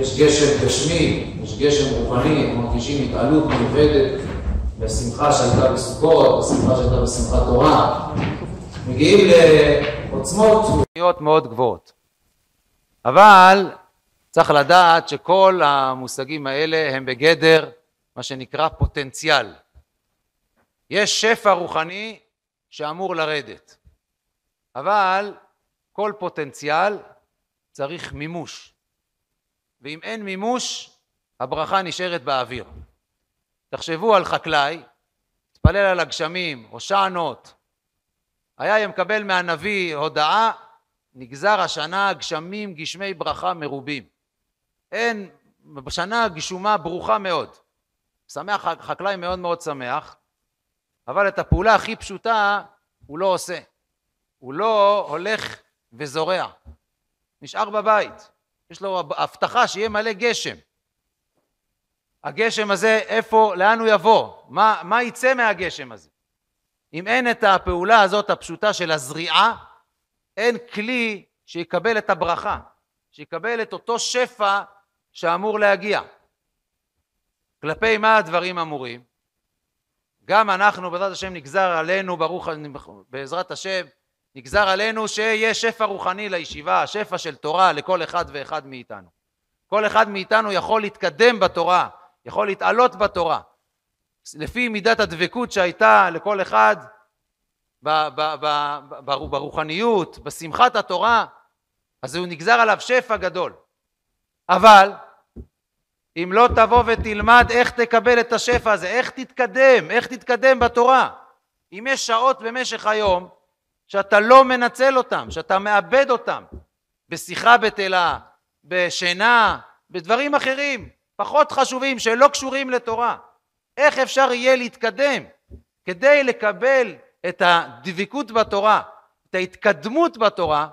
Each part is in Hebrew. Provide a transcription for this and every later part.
יש גשם גשמי, יש גשם רוחני, אנחנו מרגישים התעלות מיוחדת בשמחה שהייתה בסוכות, בשמחה שהייתה בשמחת תורה. מגיעים לעוצמות מאוד גבוהות. אבל צריך לדעת שכל המושגים האלה הם בגדר מה שנקרא פוטנציאל. יש שפע רוחני שאמור לרדת, אבל כל פוטנציאל צריך מימוש, ואם אין מימוש הברכה נשארת באוויר. תחשבו על חקלאי, תתפלל על הגשמים, הושענות, היה מקבל מהנביא הודעה, נגזר השנה גשמים גשמי ברכה מרובים. אין, בשנה גשומה ברוכה מאוד. שמח, חקלאי מאוד מאוד שמח, אבל את הפעולה הכי פשוטה הוא לא עושה. הוא לא הולך וזורע. נשאר בבית. יש לו הבטחה שיהיה מלא גשם. הגשם הזה, איפה, לאן הוא יבוא? מה, מה יצא מהגשם הזה? אם אין את הפעולה הזאת הפשוטה של הזריעה, אין כלי שיקבל את הברכה, שיקבל את אותו שפע שאמור להגיע. כלפי מה הדברים אמורים? גם אנחנו בעזרת השם נגזר עלינו ברוך בעזרת השם נגזר עלינו שיהיה שפע רוחני לישיבה, שפע של תורה לכל אחד ואחד מאיתנו. כל אחד מאיתנו יכול להתקדם בתורה, יכול להתעלות בתורה. לפי מידת הדבקות שהייתה לכל אחד ברוחניות, בשמחת התורה, אז הוא נגזר עליו שפע גדול. אבל אם לא תבוא ותלמד איך תקבל את השפע הזה, איך תתקדם, איך תתקדם בתורה. אם יש שעות במשך היום שאתה לא מנצל אותם, שאתה מאבד אותם, בשיחה בטלה, בשינה, בדברים אחרים, פחות חשובים, שלא קשורים לתורה. איך אפשר יהיה להתקדם כדי לקבל את הדבקות בתורה, את ההתקדמות בתורה,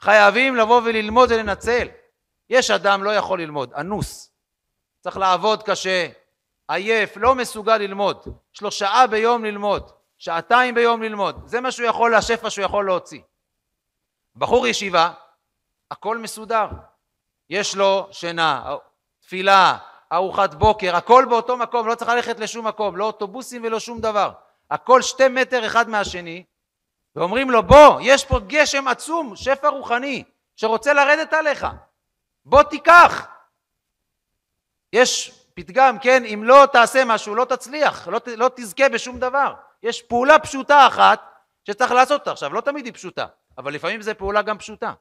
חייבים לבוא וללמוד ולנצל. יש אדם לא יכול ללמוד, אנוס, צריך לעבוד קשה, עייף, לא מסוגל ללמוד, יש לו שעה ביום ללמוד, שעתיים ביום ללמוד, זה מה שהוא יכול, השפע שהוא יכול להוציא. בחור ישיבה, הכל מסודר, יש לו שינה, תפילה, ארוחת בוקר, הכל באותו מקום, לא צריך ללכת לשום מקום, לא אוטובוסים ולא שום דבר. הכל שתי מטר אחד מהשני, ואומרים לו בוא, יש פה גשם עצום, שפע רוחני, שרוצה לרדת עליך, בוא תיקח. יש פתגם, כן, אם לא תעשה משהו לא תצליח, לא, לא תזכה בשום דבר. יש פעולה פשוטה אחת שצריך לעשות אותה. עכשיו, לא תמיד היא פשוטה, אבל לפעמים זו פעולה גם פשוטה.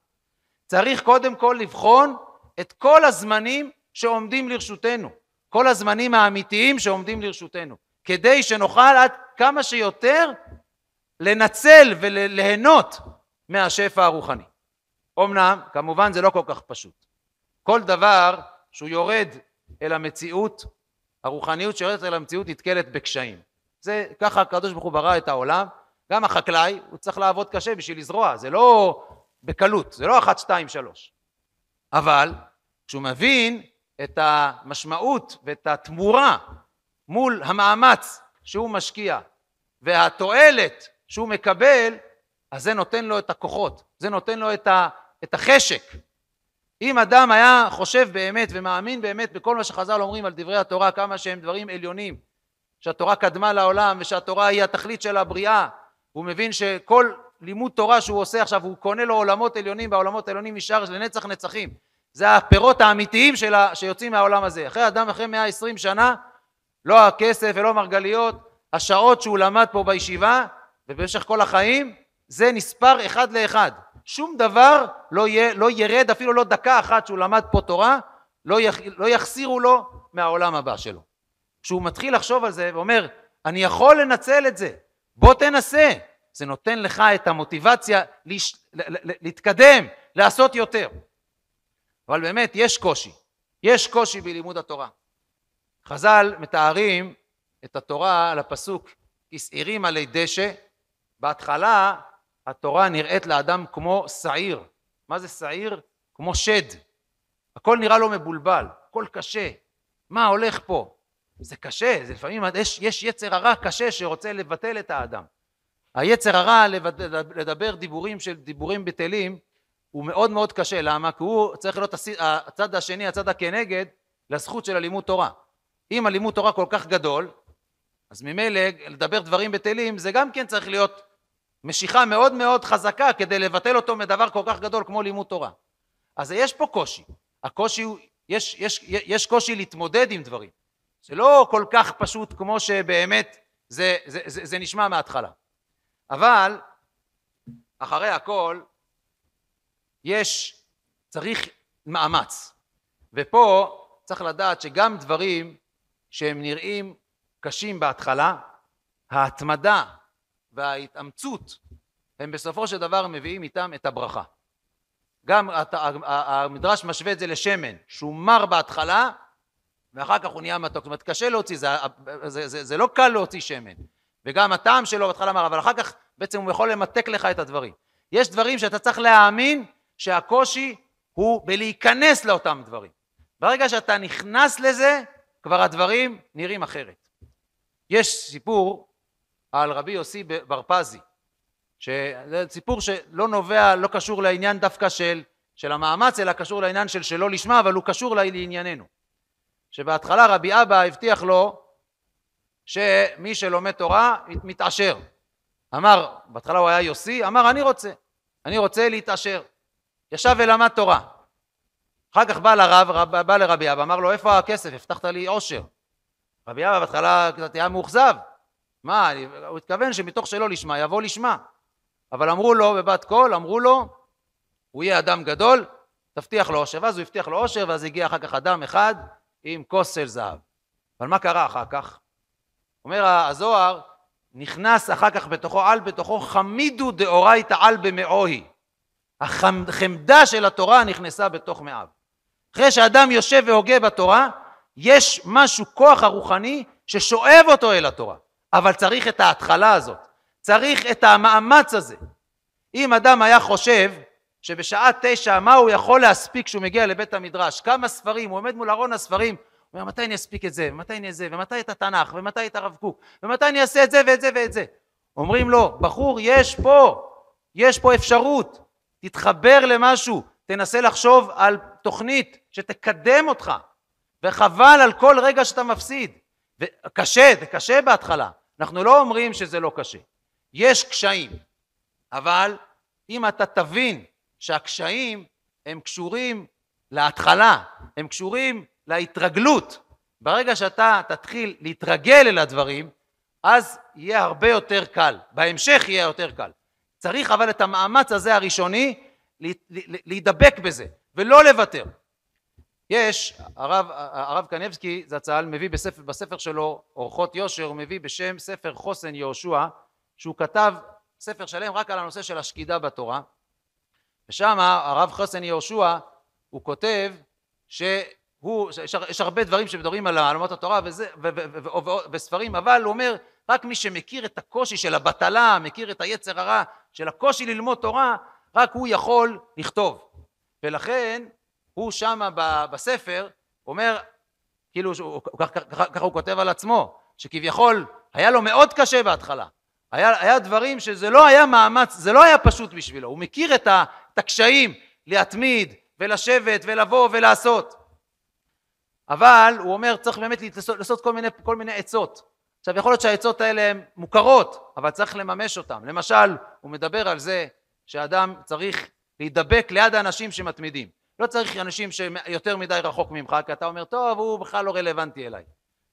צריך קודם כל לבחון את כל הזמנים שעומדים לרשותנו, כל הזמנים האמיתיים שעומדים לרשותנו, כדי שנוכל עד כמה שיותר לנצל וליהנות מהשפע הרוחני. אמנם, כמובן זה לא כל כך פשוט. כל דבר שהוא יורד אל המציאות, הרוחניות שיורדת אל המציאות נתקלת בקשיים. זה ככה הקדוש ברוך הוא ברא את העולם, גם החקלאי הוא צריך לעבוד קשה בשביל לזרוע, זה לא בקלות, זה לא אחת, שתיים, שלוש. אבל כשהוא מבין את המשמעות ואת התמורה מול המאמץ שהוא משקיע והתועלת שהוא מקבל, אז זה נותן לו את הכוחות, זה נותן לו את, ה, את החשק. אם אדם היה חושב באמת ומאמין באמת בכל מה שחז"ל אומרים על דברי התורה, כמה שהם דברים עליונים, שהתורה קדמה לעולם ושהתורה היא התכלית של הבריאה, הוא מבין שכל לימוד תורה שהוא עושה עכשיו, הוא קונה לו עולמות עליונים, והעולמות העליונים נשאר לנצח נצחים. זה הפירות האמיתיים שלה, שיוצאים מהעולם הזה. אחרי אדם אחרי 120 שנה, לא הכסף ולא מרגליות, השעות שהוא למד פה בישיבה ובמשך כל החיים, זה נספר אחד לאחד. שום דבר לא, יהיה, לא ירד, אפילו לא דקה אחת שהוא למד פה תורה, לא, יח, לא יחסירו לו מהעולם הבא שלו. כשהוא מתחיל לחשוב על זה ואומר, אני יכול לנצל את זה, בוא תנסה, זה נותן לך את המוטיבציה להש... להתקדם, לעשות יותר. אבל באמת יש קושי, יש קושי בלימוד התורה. חז"ל מתארים את התורה על הפסוק כשעירים עלי דשא, בהתחלה התורה נראית לאדם כמו שעיר. מה זה שעיר? כמו שד. הכל נראה לו מבולבל, הכל קשה. מה הולך פה? זה קשה, זה לפעמים יש, יש יצר הרע קשה שרוצה לבטל את האדם. היצר הרע לדבר דיבורים של דיבורים בטלים הוא מאוד מאוד קשה, למה? כי הוא צריך להיות הצד השני, הצד הכנגד, לזכות של הלימוד תורה. אם הלימוד תורה כל כך גדול, אז ממילא לדבר דברים בטלים זה גם כן צריך להיות משיכה מאוד מאוד חזקה כדי לבטל אותו מדבר כל כך גדול כמו לימוד תורה. אז יש פה קושי. הקושי הוא, יש, יש, יש קושי להתמודד עם דברים. זה לא כל כך פשוט כמו שבאמת זה, זה, זה, זה נשמע מההתחלה. אבל אחרי הכל יש, צריך מאמץ. ופה צריך לדעת שגם דברים שהם נראים קשים בהתחלה, ההתמדה וההתאמצות הם בסופו של דבר מביאים איתם את הברכה. גם המדרש משווה את זה לשמן, שהוא מר בהתחלה ואחר כך הוא נהיה מתוק. זאת אומרת, קשה להוציא, זה, זה, זה, זה לא קל להוציא שמן. וגם הטעם שלו בהתחלה מר, אבל אחר כך בעצם הוא יכול למתק לך את הדברים. יש דברים שאתה צריך להאמין שהקושי הוא בלהיכנס לאותם דברים. ברגע שאתה נכנס לזה, כבר הדברים נראים אחרת. יש סיפור על רבי יוסי בר פזי, שזה סיפור שלא נובע, לא קשור לעניין דווקא של, של המאמץ, אלא קשור לעניין של שלא לשמה, אבל הוא קשור לענייננו. שבהתחלה רבי אבא הבטיח לו שמי שלומד תורה מתעשר. אמר, בהתחלה הוא היה יוסי, אמר אני רוצה, אני רוצה להתעשר. ישב ולמד תורה. אחר כך בא לרב, רב, בא לרבי אבא, אמר לו איפה הכסף? הבטחת לי עושר. רבי אבא בהתחלה קצת היה מאוכזב. מה, הוא התכוון שמתוך שלא לשמה יבוא לשמה. אבל אמרו לו בבת קול, אמרו לו, הוא יהיה אדם גדול, תבטיח לו עושר. ואז הוא הבטיח לו עושר, ואז הגיע אחר כך אדם אחד עם כוס של זהב. אבל מה קרה אחר כך? אומר הזוהר, נכנס אחר כך בתוכו על בתוכו חמידו דאורייתא על במאוהי. החמדה של התורה נכנסה בתוך מאיו. אחרי שאדם יושב והוגה בתורה, יש משהו, כוח הרוחני, ששואב אותו אל התורה. אבל צריך את ההתחלה הזאת. צריך את המאמץ הזה. אם אדם היה חושב שבשעה תשע מה הוא יכול להספיק כשהוא מגיע לבית המדרש, כמה ספרים, הוא עומד מול ארון הספרים, הוא אומר מתי אני אספיק את זה, ומתי אני זה, ומתי את התנ"ך, ומתי את הרב קוק, ומתי אני אעשה את זה ואת זה ואת זה. אומרים לו, בחור, יש פה, יש פה אפשרות, תתחבר למשהו, תנסה לחשוב על תוכנית שתקדם אותך, וחבל על כל רגע שאתה מפסיד. וקשה, זה קשה בהתחלה, אנחנו לא אומרים שזה לא קשה. יש קשיים, אבל אם אתה תבין שהקשיים הם קשורים להתחלה, הם קשורים להתרגלות. ברגע שאתה תתחיל להתרגל אל הדברים, אז יהיה הרבה יותר קל, בהמשך יהיה יותר קל. צריך אבל את המאמץ הזה הראשוני להידבק בזה ולא לוותר. יש, הרב, הרב קנבסקי זצ"ל מביא בספר, בספר שלו אורחות יושר, הוא מביא בשם ספר חוסן יהושע, שהוא כתב ספר שלם רק על הנושא של השקידה בתורה, ושם הרב חוסן יהושע הוא כותב שהוא, יש, יש הרבה דברים שמדברים על עלמות התורה וזה, ו, ו, ו, ו, ו, וספרים, אבל הוא אומר רק מי שמכיר את הקושי של הבטלה, מכיר את היצר הרע של הקושי ללמוד תורה, רק הוא יכול לכתוב. ולכן הוא שמה בספר אומר, כאילו ככה הוא כותב על עצמו, שכביכול היה לו מאוד קשה בהתחלה, היה, היה דברים שזה לא היה מאמץ, זה לא היה פשוט בשבילו, הוא מכיר את, ה, את הקשיים להתמיד ולשבת ולבוא ולעשות. אבל הוא אומר צריך באמת לעשות, לעשות כל, מיני, כל מיני עצות. עכשיו יכול להיות שהעצות האלה הן מוכרות, אבל צריך לממש אותן. למשל, הוא מדבר על זה שאדם צריך להידבק ליד האנשים שמתמידים. לא צריך אנשים שיותר מדי רחוק ממך, כי אתה אומר, טוב, הוא בכלל לא רלוונטי אליי.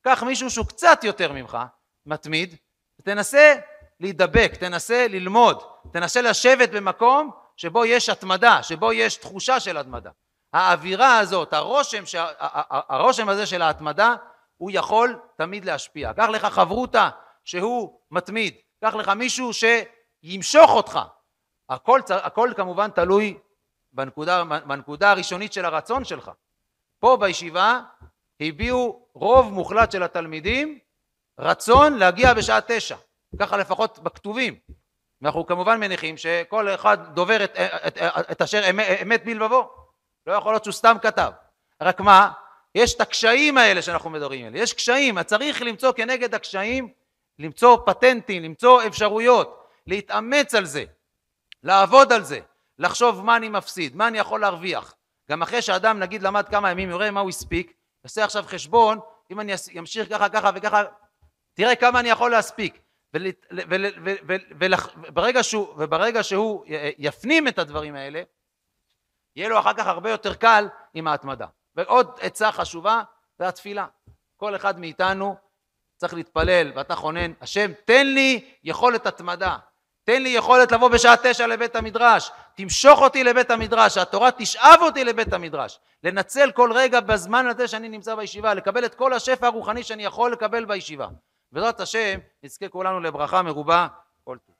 קח מישהו שהוא קצת יותר ממך, מתמיד, ותנסה להידבק, תנסה ללמוד, תנסה לשבת במקום שבו יש התמדה, שבו יש תחושה של התמדה. האווירה הזאת, הרושם, ש... הרושם הזה של ההתמדה, הוא יכול תמיד להשפיע. קח לך חברותה שהוא מתמיד, קח לך מישהו שימשוך אותך. הכל, הכל כמובן תלוי בנקודה, בנקודה הראשונית של הרצון שלך. פה בישיבה הביעו רוב מוחלט של התלמידים רצון להגיע בשעה תשע. ככה לפחות בכתובים. ואנחנו כמובן מניחים שכל אחד דובר את, את, את, את אשר אמת, אמת בלבבו. לא יכול להיות שהוא סתם כתב. רק מה? יש את הקשיים האלה שאנחנו מדברים עליהם. יש קשיים, צריך למצוא כנגד הקשיים, למצוא פטנטים, למצוא אפשרויות, להתאמץ על זה, לעבוד על זה, לחשוב מה אני מפסיד, מה אני יכול להרוויח. גם אחרי שאדם נגיד למד כמה ימים, יראה מה הוא הספיק, יעשה עכשיו חשבון, אם אני אמשיך ככה ככה וככה, תראה כמה אני יכול להספיק. וברגע שהוא, וברגע שהוא יפנים את הדברים האלה, יהיה לו אחר כך הרבה יותר קל עם ההתמדה. ועוד עצה חשובה זה התפילה. כל אחד מאיתנו צריך להתפלל, ואתה חונן, השם תן לי יכולת התמדה, תן לי יכולת לבוא בשעה תשע לבית המדרש, תמשוך אותי לבית המדרש, שהתורה תשאב אותי לבית המדרש, לנצל כל רגע בזמן הזה שאני נמצא בישיבה, לקבל את כל השפע הרוחני שאני יכול לקבל בישיבה. בעזרת השם נזכה כולנו לברכה מרובה כל טוב.